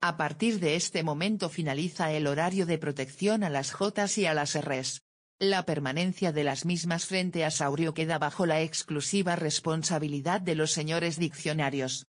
A partir de este momento finaliza el horario de protección a las J y a las Rs. La permanencia de las mismas frente a Saurio queda bajo la exclusiva responsabilidad de los señores diccionarios.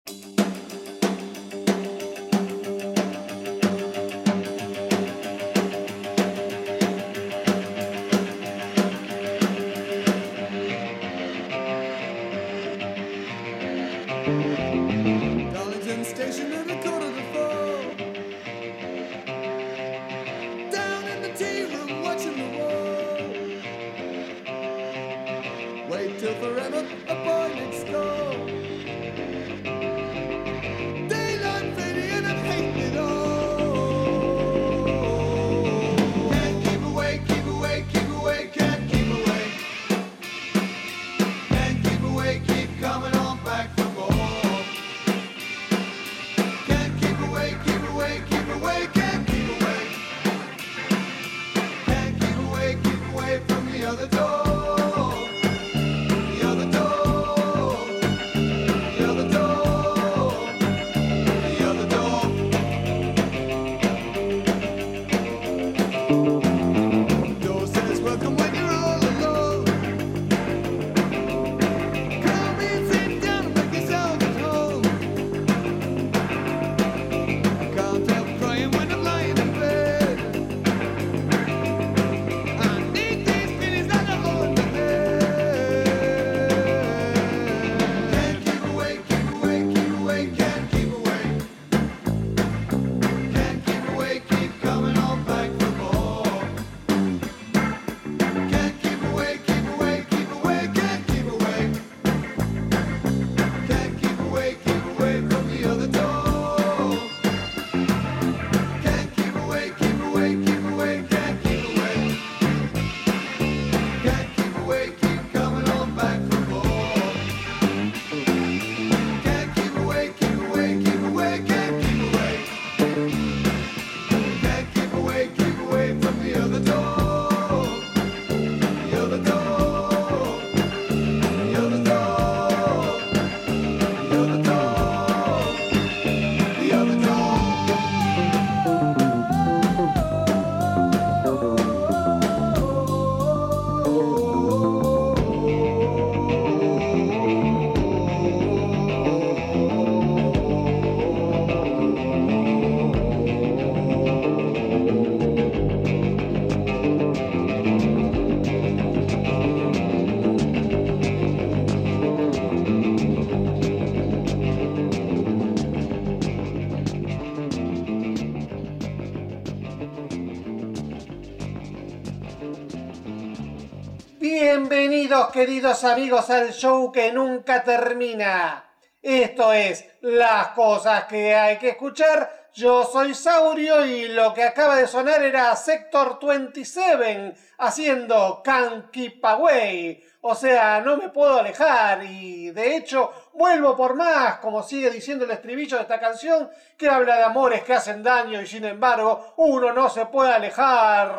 Queridos amigos al show que nunca termina. Esto es las cosas que hay que escuchar. Yo soy Saurio y lo que acaba de sonar era Sector 27 haciendo Can't Keep Away. O sea, no me puedo alejar y de hecho vuelvo por más, como sigue diciendo el estribillo de esta canción, que habla de amores que hacen daño y sin embargo uno no se puede alejar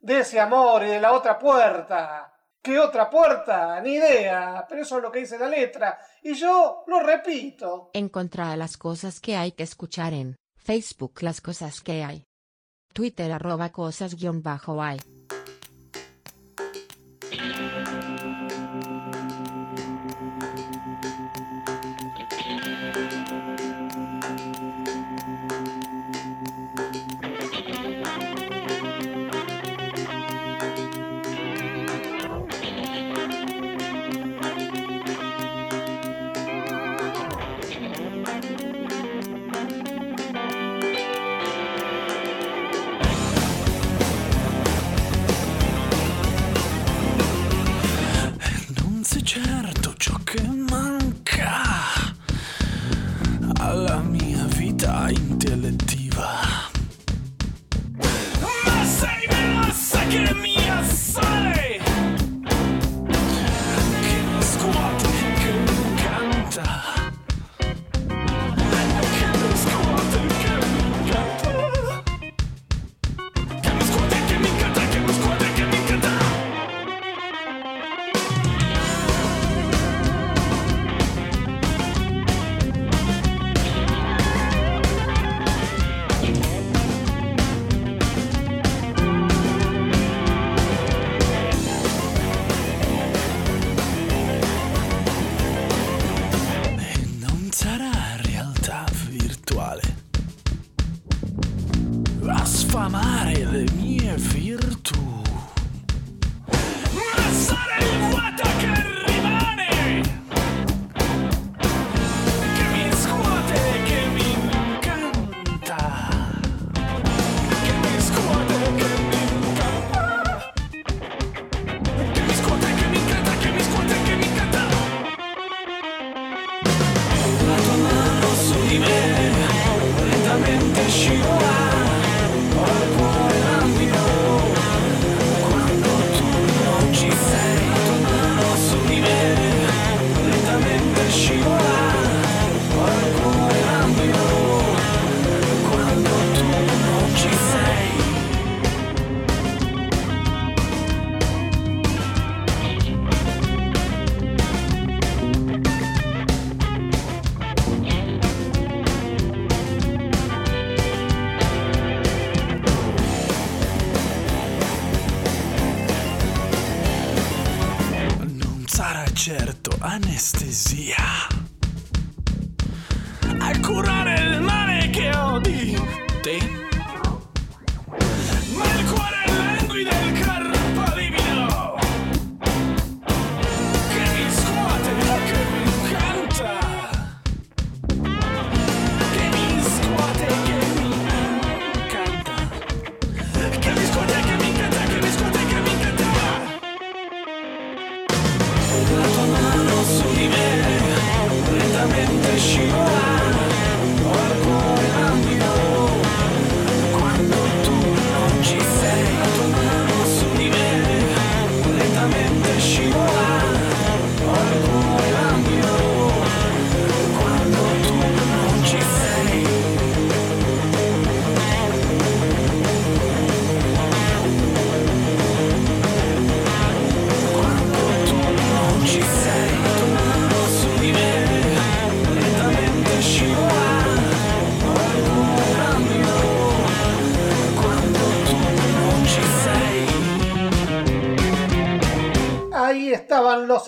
de ese amor y de la otra puerta. ¿Qué otra puerta? Ni idea, pero eso es lo que dice la letra. Y yo lo repito. Encontrar las cosas que hay que escuchar en Facebook las cosas que hay. Twitter arroba cosas guion bajo hay. Famare le mie virtù.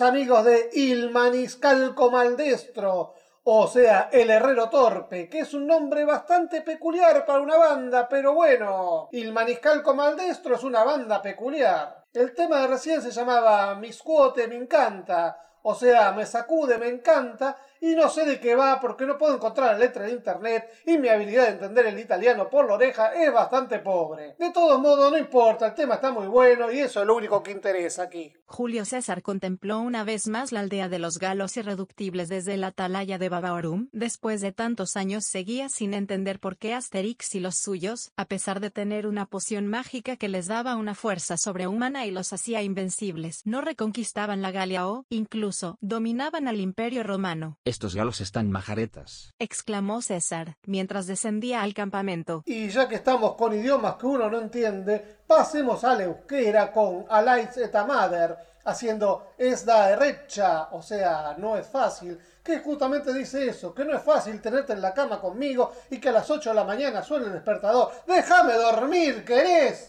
Amigos de Il Maniscalco Maldestro, o sea, el Herrero Torpe, que es un nombre bastante peculiar para una banda, pero bueno, Il Maniscalco Maldestro es una banda peculiar. El tema de recién se llamaba Mis cuote me encanta, o sea, me sacude, me encanta, y no sé de qué va porque no puedo encontrar la letra en internet y mi habilidad de entender el italiano por la oreja es bastante pobre. De todos modos, no importa, el tema está muy bueno y eso es lo único que interesa aquí. Julio César contempló una vez más la aldea de los galos irreductibles desde la atalaya de Babaorum. Después de tantos años seguía sin entender por qué Asterix y los suyos, a pesar de tener una poción mágica que les daba una fuerza sobrehumana y los hacía invencibles, no reconquistaban la Galia o, incluso, dominaban al imperio romano. Estos galos están majaretas. exclamó César, mientras descendía al campamento. Y ya que estamos con idiomas que uno no entiende, pasemos al euskera con Alais eta Mader, haciendo es da derecha, o sea, no es fácil, que justamente dice eso, que no es fácil tenerte en la cama conmigo y que a las 8 de la mañana suene el despertador. ¡Déjame dormir, querés!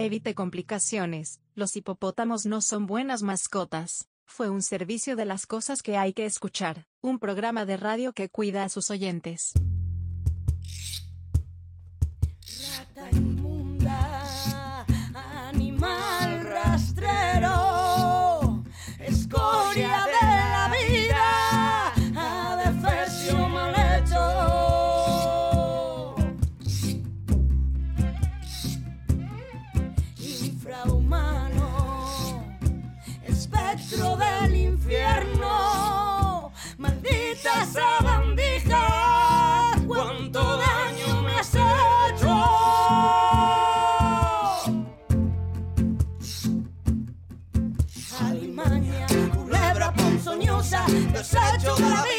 Evite complicaciones, los hipopótamos no son buenas mascotas. Fue un servicio de las cosas que hay que escuchar, un programa de radio que cuida a sus oyentes. Rata inmunda, animal rastrero, escoria ponzoñosa, desecho de la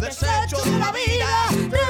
ponzoñosa, desecho de la vida,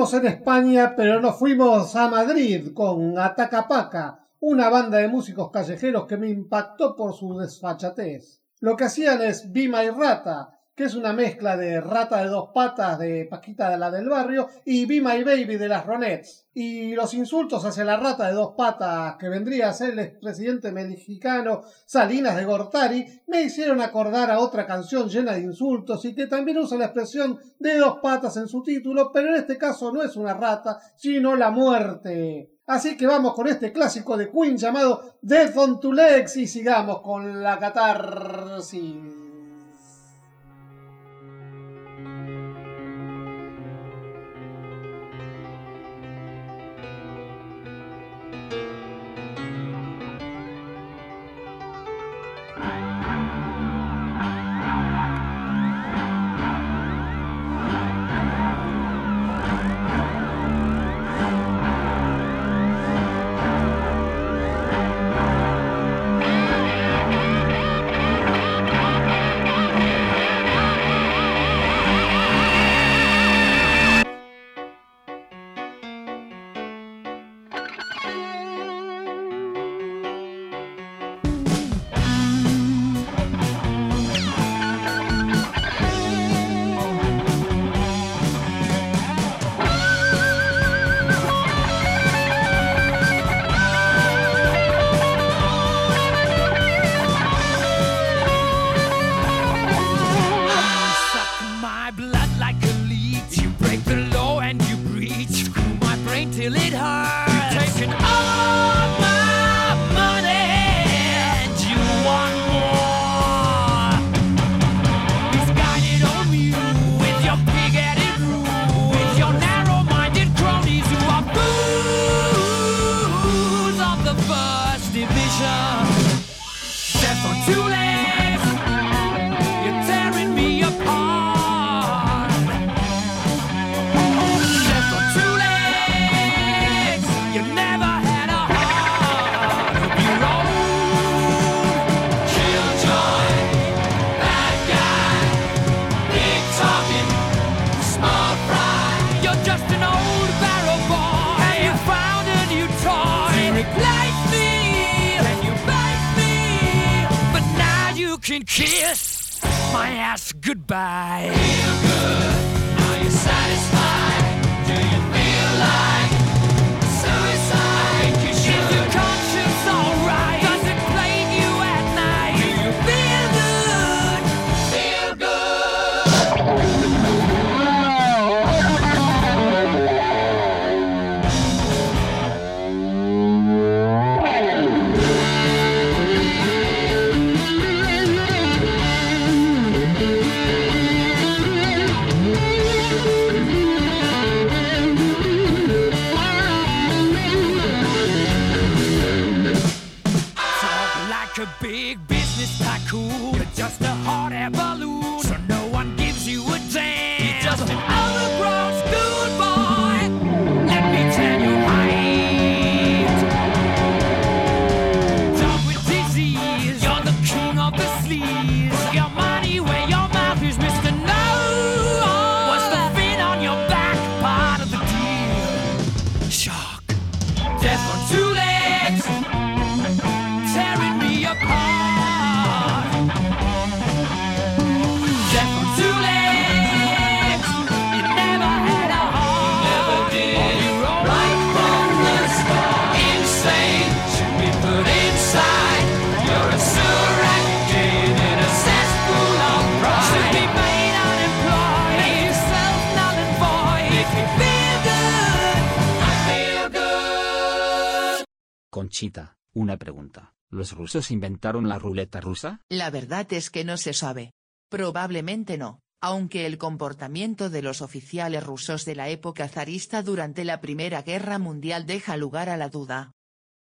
En España, pero nos fuimos a Madrid con Atacapaca, una banda de músicos callejeros que me impactó por su desfachatez. Lo que hacían es Bima y Rata, que es una mezcla de Rata de dos patas de Paquita de la del barrio y Be My Baby de las Ronettes. Y los insultos hacia la rata de dos patas que vendría a ser el expresidente mexicano Salinas de Gortari me hicieron acordar a otra canción llena de insultos y que también usa la expresión de dos patas en su título, pero en este caso no es una rata, sino la muerte. Así que vamos con este clásico de Queen llamado Death on Two y sigamos con la catarsis. please. Una pregunta. ¿Los rusos inventaron la ruleta rusa? La verdad es que no se sabe. Probablemente no, aunque el comportamiento de los oficiales rusos de la época zarista durante la Primera Guerra Mundial deja lugar a la duda.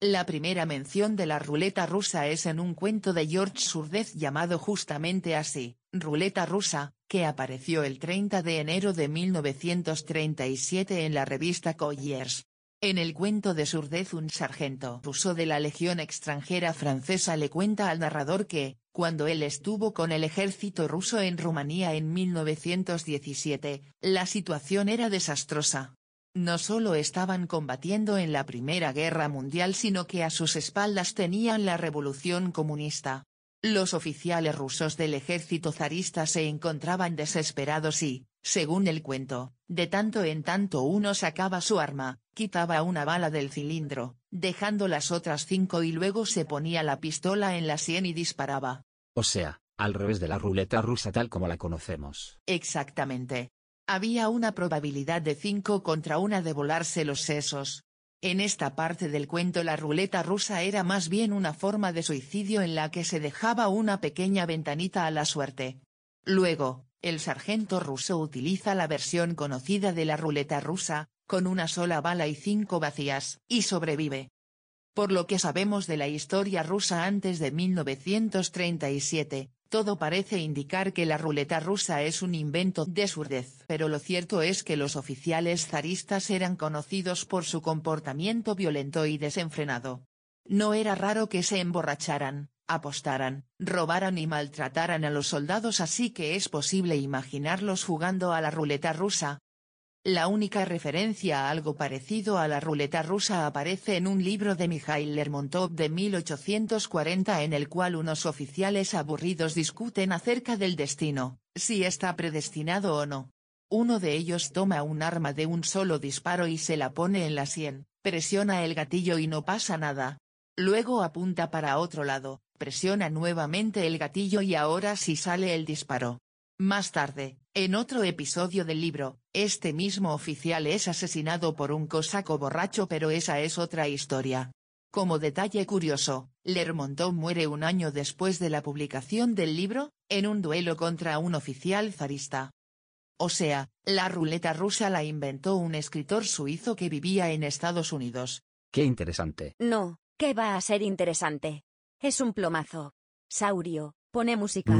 La primera mención de la ruleta rusa es en un cuento de George Surdez llamado justamente así, Ruleta rusa, que apareció el 30 de enero de 1937 en la revista Collier's. En el cuento de Surdez un sargento ruso de la Legión extranjera francesa le cuenta al narrador que, cuando él estuvo con el ejército ruso en Rumanía en 1917, la situación era desastrosa. No solo estaban combatiendo en la Primera Guerra Mundial sino que a sus espaldas tenían la revolución comunista. Los oficiales rusos del ejército zarista se encontraban desesperados y, según el cuento, de tanto en tanto uno sacaba su arma, quitaba una bala del cilindro, dejando las otras cinco y luego se ponía la pistola en la sien y disparaba. O sea, al revés de la ruleta rusa tal como la conocemos. Exactamente. Había una probabilidad de 5 contra una de volarse los sesos. En esta parte del cuento la ruleta rusa era más bien una forma de suicidio en la que se dejaba una pequeña ventanita a la suerte. Luego, el sargento ruso utiliza la versión conocida de la ruleta rusa, con una sola bala y cinco vacías, y sobrevive. Por lo que sabemos de la historia rusa antes de 1937, todo parece indicar que la ruleta rusa es un invento de surdez. Pero lo cierto es que los oficiales zaristas eran conocidos por su comportamiento violento y desenfrenado. No era raro que se emborracharan, apostaran, robaran y maltrataran a los soldados así que es posible imaginarlos jugando a la ruleta rusa. La única referencia a algo parecido a la ruleta rusa aparece en un libro de Mikhail Lermontov de 1840 en el cual unos oficiales aburridos discuten acerca del destino, si está predestinado o no. Uno de ellos toma un arma de un solo disparo y se la pone en la sien, presiona el gatillo y no pasa nada. Luego apunta para otro lado, presiona nuevamente el gatillo y ahora sí sale el disparo. Más tarde, en otro episodio del libro, este mismo oficial es asesinado por un cosaco borracho pero esa es otra historia. Como detalle curioso, Lermontov muere un año después de la publicación del libro, en un duelo contra un oficial zarista. O sea, la ruleta rusa la inventó un escritor suizo que vivía en Estados Unidos. Qué interesante. No, ¿qué va a ser interesante? Es un plomazo. Saurio, pone música.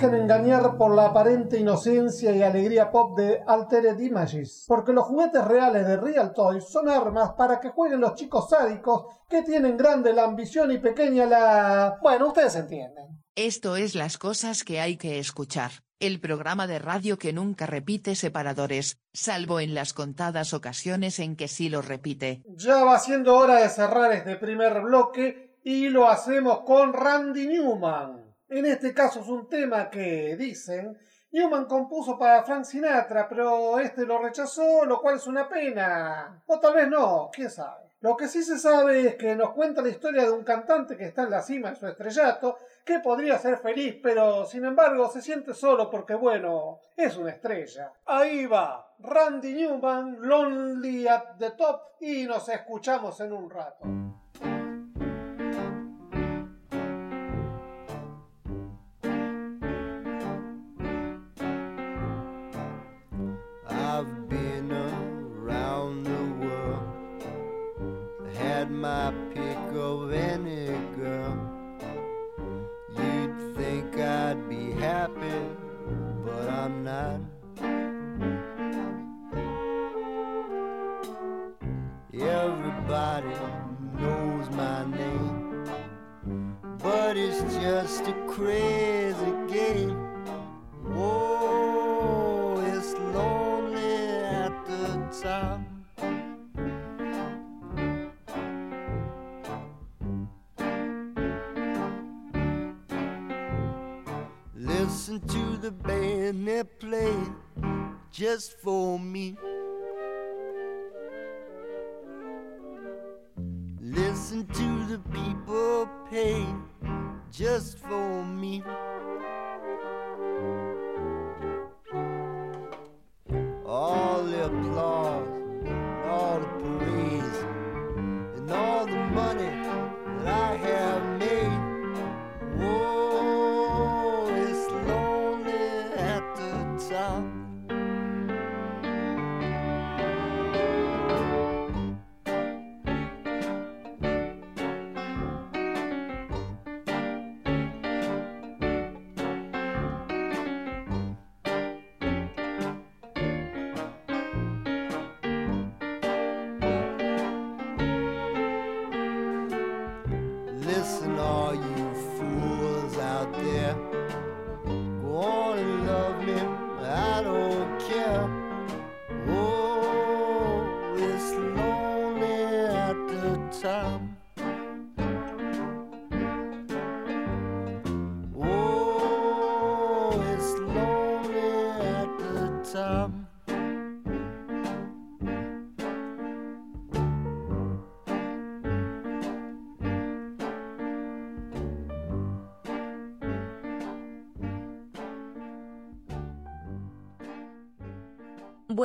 Dejen engañar por la aparente inocencia y alegría pop de Altered Images, porque los juguetes reales de Real Toys son armas para que jueguen los chicos sádicos que tienen grande la ambición y pequeña la... Bueno, ustedes entienden. Esto es las cosas que hay que escuchar, el programa de radio que nunca repite separadores, salvo en las contadas ocasiones en que sí lo repite. Ya va siendo hora de cerrar este primer bloque y lo hacemos con Randy Newman. En este caso es un tema que, dicen, Newman compuso para Frank Sinatra, pero este lo rechazó, lo cual es una pena. O tal vez no, quién sabe. Lo que sí se sabe es que nos cuenta la historia de un cantante que está en la cima de su estrellato, que podría ser feliz, pero sin embargo se siente solo porque, bueno, es una estrella. Ahí va, Randy Newman, Lonely at the Top, y nos escuchamos en un rato. Just for me. Listen to the people pay just for me. all the applause,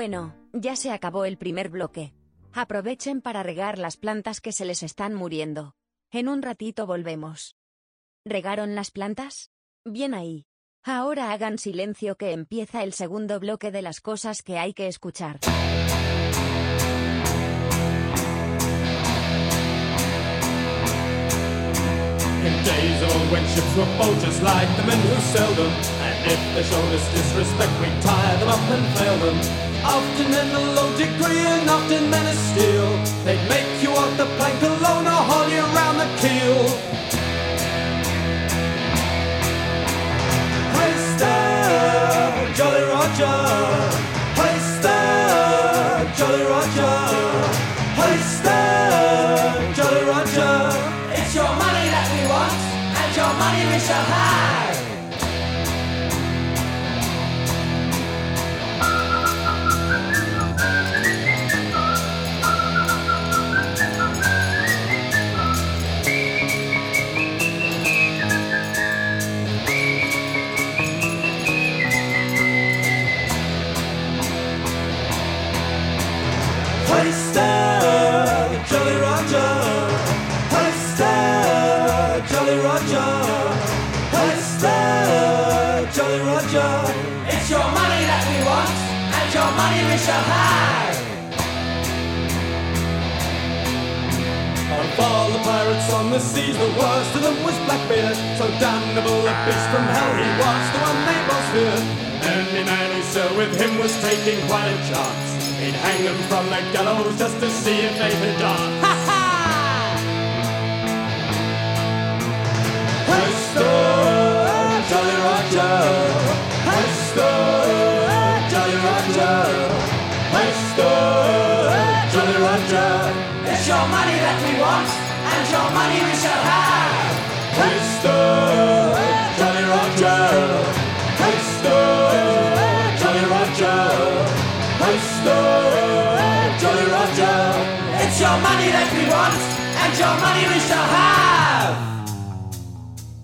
Bueno, ya se acabó el primer bloque. Aprovechen para regar las plantas que se les están muriendo. En un ratito volvemos. ¿Regaron las plantas? Bien ahí. Ahora hagan silencio que empieza el segundo bloque de las cosas que hay que escuchar. Men disrespect Often in a low degree and often men of steel They'd make you Of all the pirates on the seas, the worst of them was Blackbeard. So damnable a beast from hell, he was the one they most feared. Any man who sailed with him was taking quite a chance. He'd hang them from the gallows just to see if they could dance. Ha ha! Presto, Jolly Roger. Presto, want, and your money we shall have. Presto, Jolly Roger. Presto, Jolly Roger. Presto, Jolly Roger. It's your money that we want, and your money we shall have.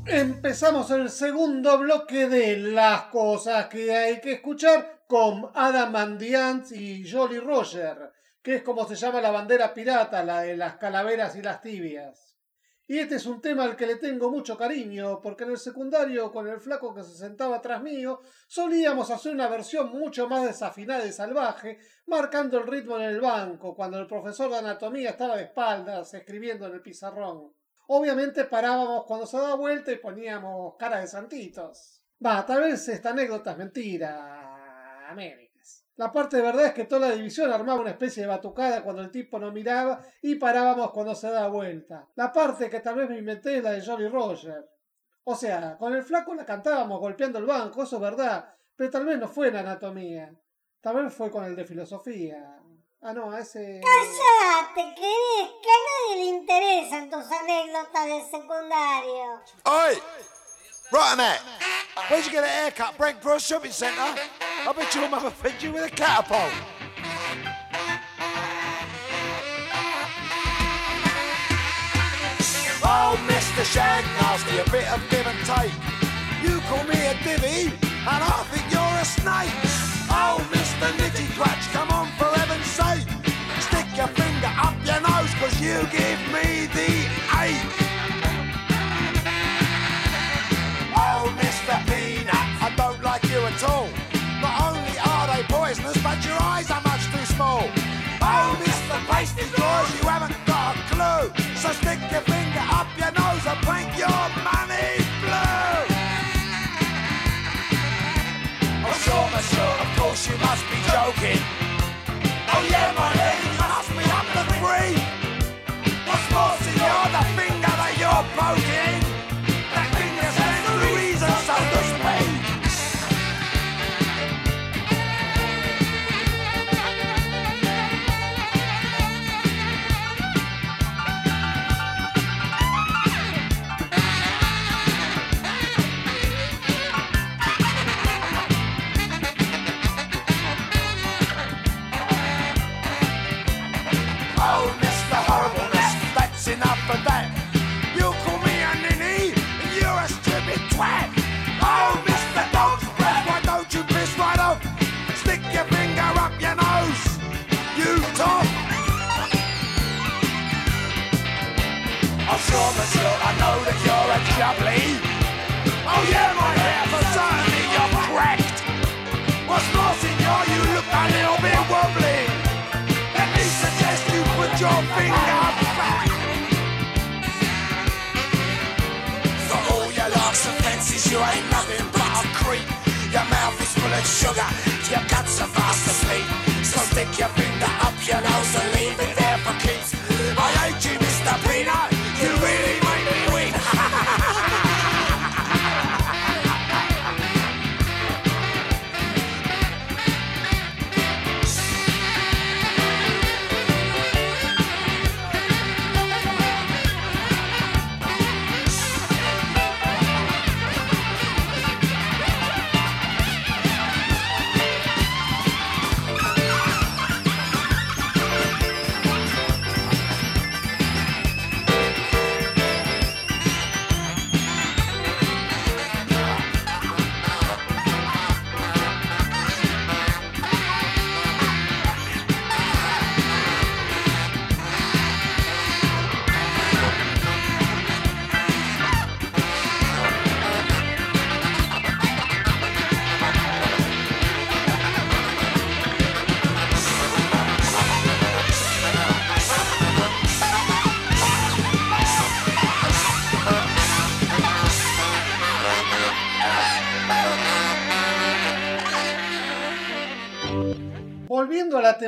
Empezamos el segundo bloque de las cosas que hay que escuchar con Adam and the Ants y Jolly Roger, es como se llama la bandera pirata, la de las calaveras y las tibias. Y este es un tema al que le tengo mucho cariño, porque en el secundario, con el flaco que se sentaba atrás mío, solíamos hacer una versión mucho más desafinada y salvaje, marcando el ritmo en el banco, cuando el profesor de anatomía estaba de espaldas, escribiendo en el pizarrón. Obviamente parábamos cuando se daba vuelta y poníamos cara de santitos. Va, tal vez esta anécdota es mentira, Américas. La parte de verdad es que toda la división armaba una especie de batucada cuando el tipo no miraba y parábamos cuando se daba vuelta. La parte que tal vez me inventé es la de Jolly Roger. O sea, con el flaco la cantábamos golpeando el banco, eso es verdad, pero tal vez no fue en anatomía. Tal vez fue con el de filosofía. Ah, no, a ese... Cállate, querés, que a nadie le interesan tus anécdotas del secundario. Oi! Right, mate. Where'd you get a haircut? Brentford Shopping Centre? I bet your mother fed you with a catapult. Oh, Mr. Shag Nasty, a bit of give and take. You call me a divvy, and I think you're a snake. Oh, Mr. Nitty Crutch, come on, for heaven's sake. Stick your finger up your nose, cause you give me the ache. Mr. Pasty Claus, you haven't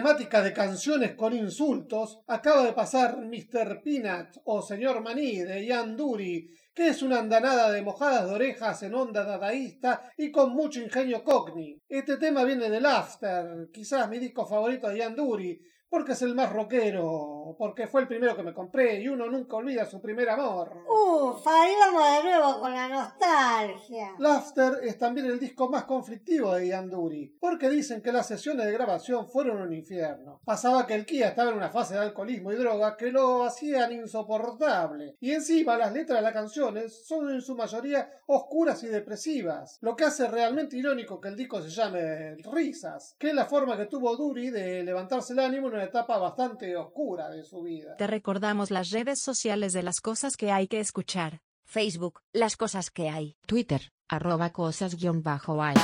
Temática de canciones con insultos, acaba de pasar Mr. Peanut o Señor Maní de Ian Dury, que es una andanada de mojadas de orejas en onda dadaísta y con mucho ingenio cockney. Este tema viene del After, quizás mi disco favorito de Ian Dury, porque es el más rockero, porque fue el primero que me compré y uno nunca olvida su primer amor. Uf, ahí vamos de nuevo con la nostalgia. Laughter es también el disco más conflictivo de Ian Dury, porque dicen que las sesiones de grabación fueron un infierno. Pasaba que el Kia estaba en una fase de alcoholismo y droga que lo hacían insoportable, y encima las letras de las canciones son en su mayoría oscuras y depresivas, lo que hace realmente irónico que el disco se llame Risas, que es la forma que tuvo Dury de levantarse el ánimo en una etapa bastante oscura de su vida. Te recordamos las redes sociales de las cosas que hay que escuchar. Facebook, las cosas que hay. Twitter, arroba cosas-hay.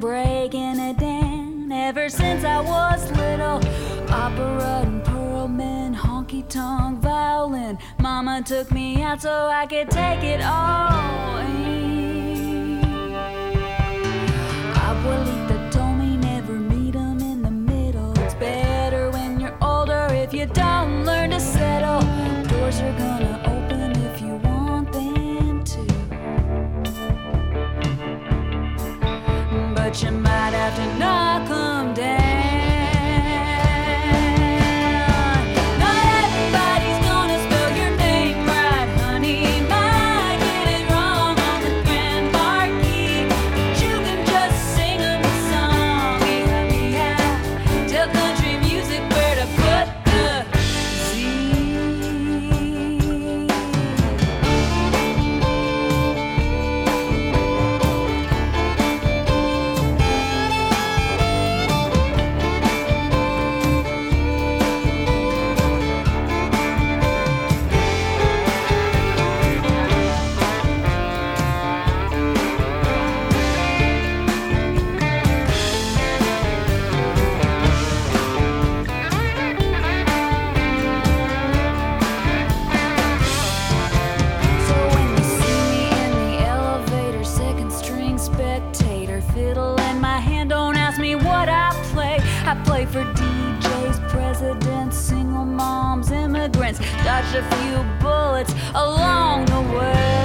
Breaking it down ever since I was little. Opera and pearlman, honky tonk violin. Mama took me out so I could take it all in. But you might have to knock 'em dodged a few bullets along the way.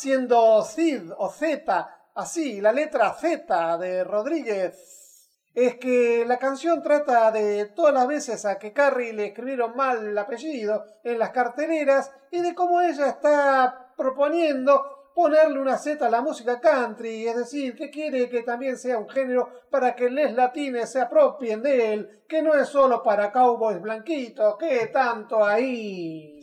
Haciendo Cid o Z, así, la letra Z de Rodríguez. Es que la canción trata de todas las veces a que Carrie le escribieron mal el apellido en las carteleras y de cómo ella está proponiendo ponerle una Z a la música country, es decir, que quiere que también sea un género para que les latines se apropien de él, que no es solo para cowboys blanquitos, que tanto ahí.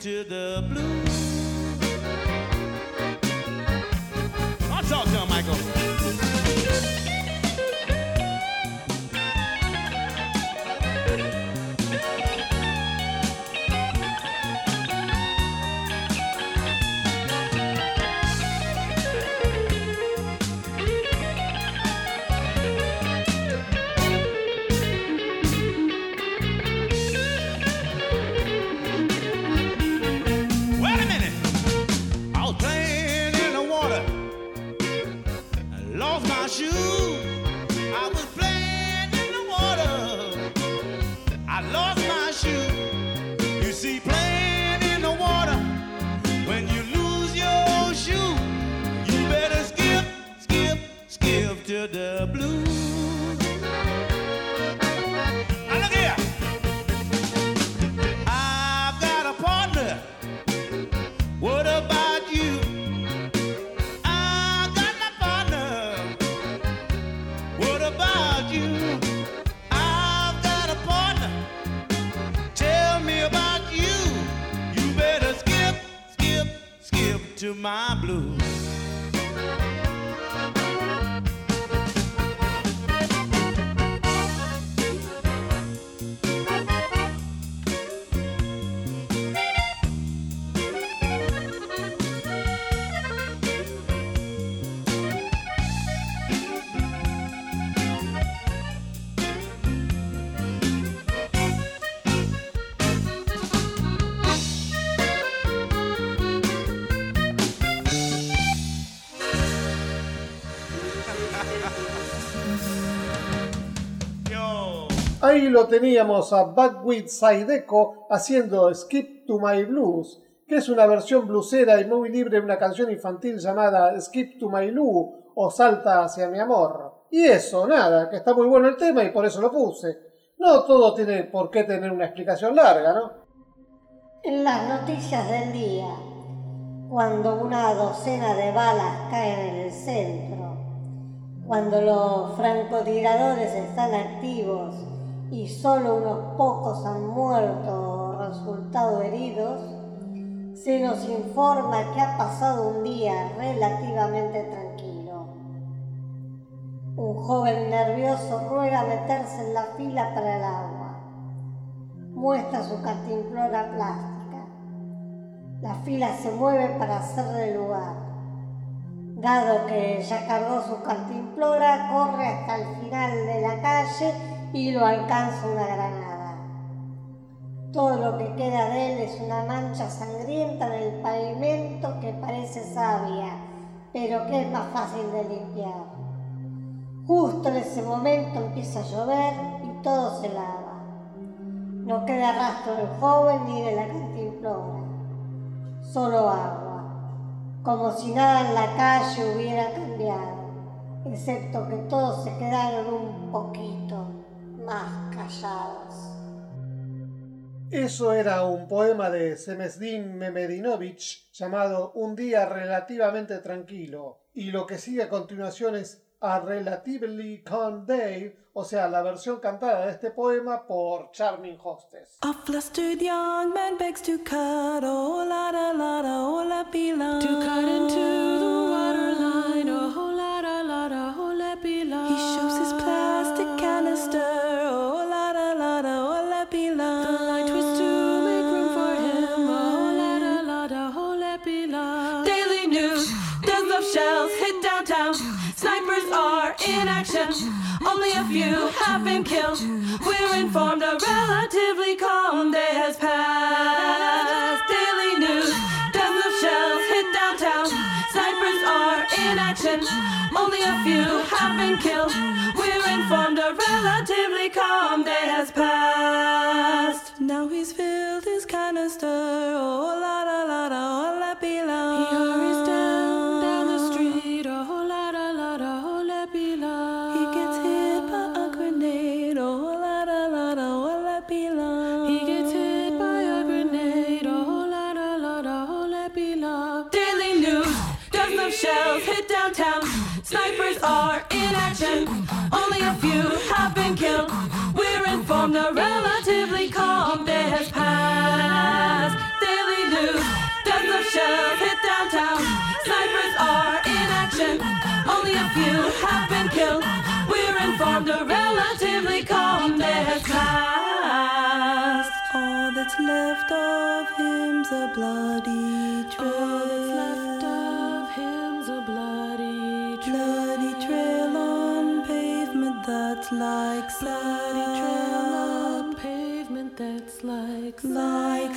to the blues. My Ahí lo teníamos a Buckwheat Saideco haciendo Skip to My Blues, que es una versión blusera y muy libre de una canción infantil llamada Skip to My Lou o Salta hacia mi amor. Y eso, nada, que está muy bueno el tema y por eso lo puse. No todo tiene por qué tener una explicación larga, ¿no? En las noticias del día, cuando una docena de balas caen en el centro, Cuando los francotiradores están activos y solo unos pocos han muerto o resultado heridos, se nos informa que ha pasado un día relativamente tranquilo. Un joven nervioso ruega meterse en la fila para el agua. Muestra su cantimplora plástica. La fila se mueve para hacerle lugar. Dado que ya cargó su cantimplora, corre hasta el final de la calle y lo alcanza una granada. Todo lo que queda de él es una mancha sangrienta en el pavimento que parece sabia, pero que es más fácil de limpiar. Justo en ese momento empieza a llover y todo se lava. No queda rastro del joven ni de la cantimplora, solo agua, como si nada en la calle hubiera cambiado, excepto que todos se quedaron un poquito más callados. Eso era un poema de Semesdin Memedinovich llamado Un día relativamente tranquilo. Y lo que sigue a continuación es A Relatively Calm Day, o sea, la versión cantada de este poema por Charming Hostess. A flustered young man begs to cut, oh la la oh la be la. To cut into the Few have been killed. We're informed a relatively calm day has passed. Daily news, dozens of shells hit downtown. Snipers are in action. Only a few have been killed. We're informed a relatively calm day has passed. Now he's filled his canister. Oh Informed a relatively calm day has passed. Daily news, dozens of shells hit downtown. Snipers are in action. Only a few have been killed. We're informed a relatively calm day has passed. All that's left of him's a bloody trail. All that's left of him's a bloody trail. Bloody trail on pavement that's like bloody like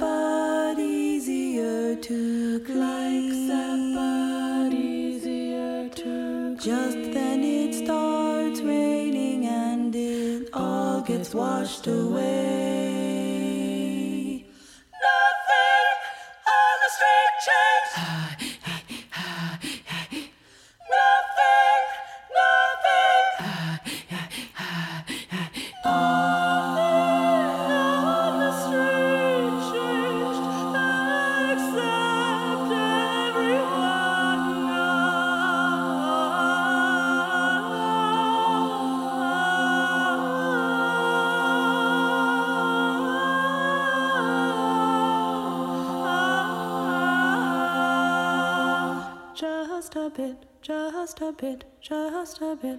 but easier to clean. Like easier to Just then it starts raining and it all gets washed away. A a.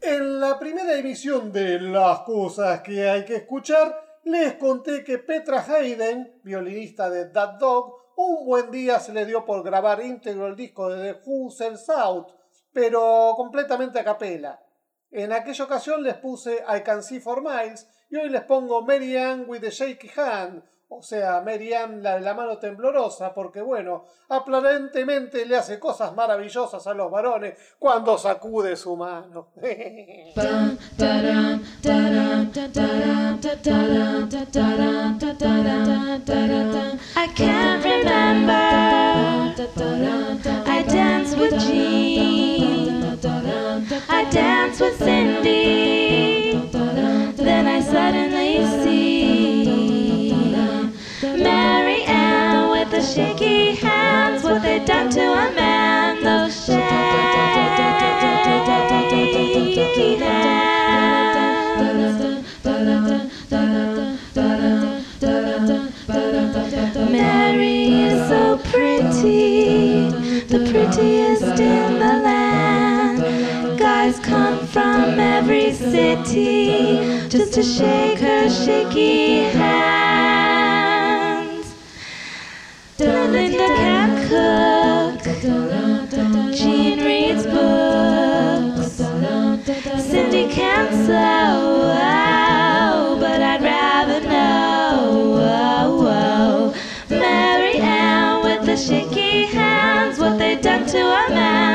En la primera emisión de Las cosas que hay que escuchar, les conté que Petra Hayden, violinista de That Dog, un buen día se le dio por grabar íntegro el disco de The Who Out, pero completamente a capela. En aquella ocasión les puse I Can See For Miles y hoy les pongo Mary Ann with the Shaky Hand, o sea, Mary Ann la de la mano temblorosa, porque bueno, aparentemente le hace cosas maravillosas a los varones cuando sacude su mano. I can't remember. shaky hands, what they done to a man, those shaky hands. Mary is so pretty, the prettiest in the land. Guys come from every city just to shake her shaky hand. To a man.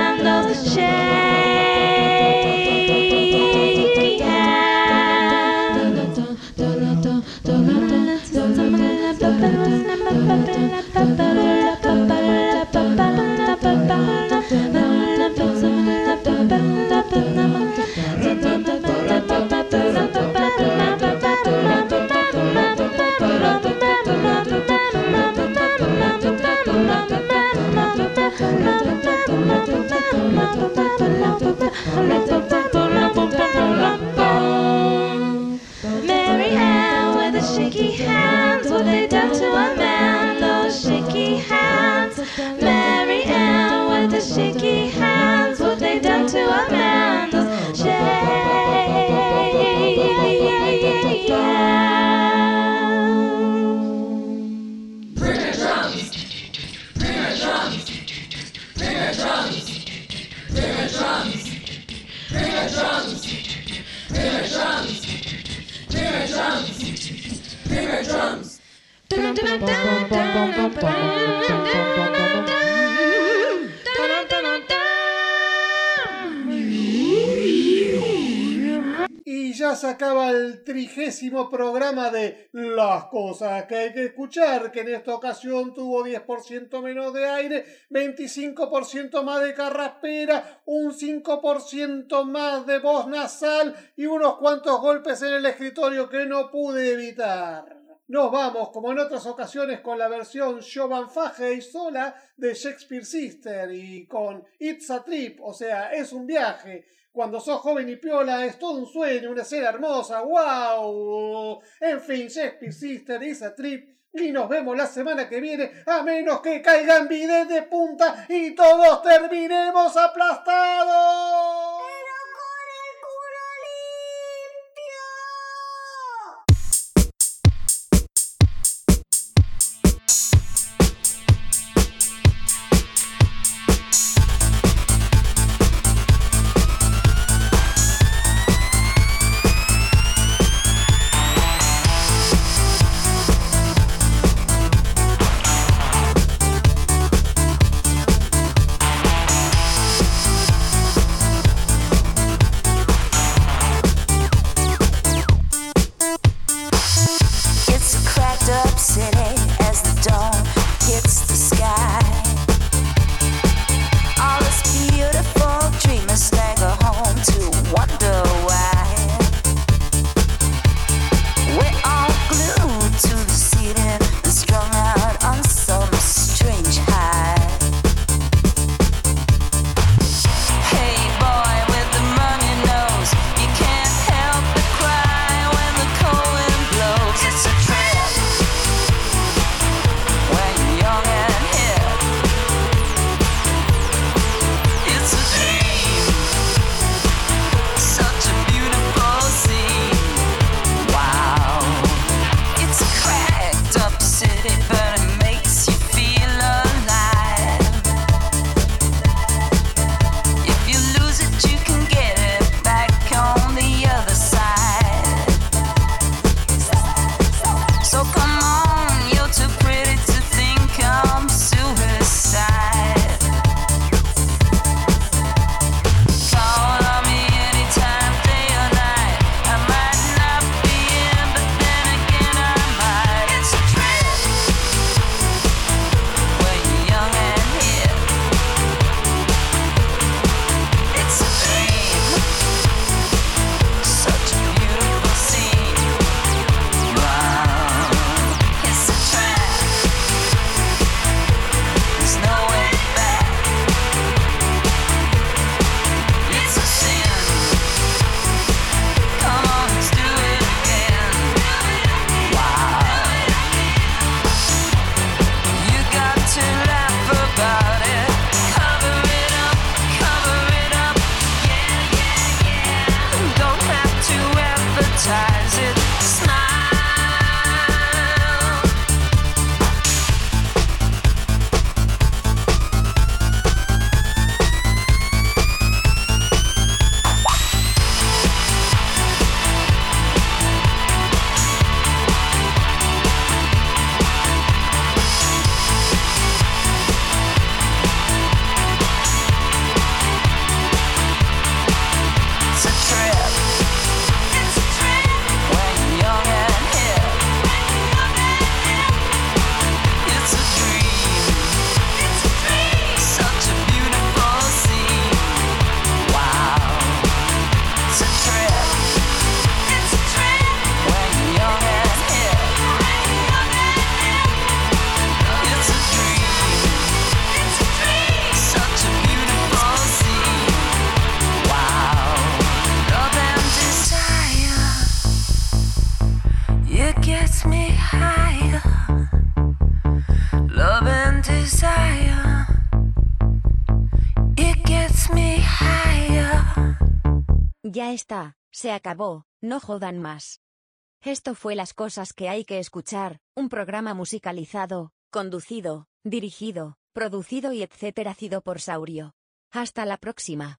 the shaky hands, what they done to Amanda's shame. Bring her drums, bring her drums, bring her drums, bring her drums, bring her drums, bring her drums, bring her drums, bring her drums. Ya se acaba el trigésimo programa de Las cosas que hay que escuchar, que en esta ocasión tuvo 10% menos de aire, 25% más de carraspera, un 5% más de voz nasal y unos cuantos golpes en el escritorio que no pude evitar. Nos vamos, como en otras ocasiones, con la versión Jovan Faje y sola de Shakespeare Sister y con It's a Trip, o sea, es un viaje. Cuando sos joven y piola es todo un sueño, una escena hermosa, wow. En fin, Shakespeare Sister, It's a Trip. Y nos vemos la semana que viene, a menos que caigan vides de punta y todos terminemos aplastados. Está, se acabó, no jodan más. Esto fue las cosas que hay que escuchar, un programa musicalizado, conducido, dirigido, producido y etcétera sido por Saurio. Hasta la próxima.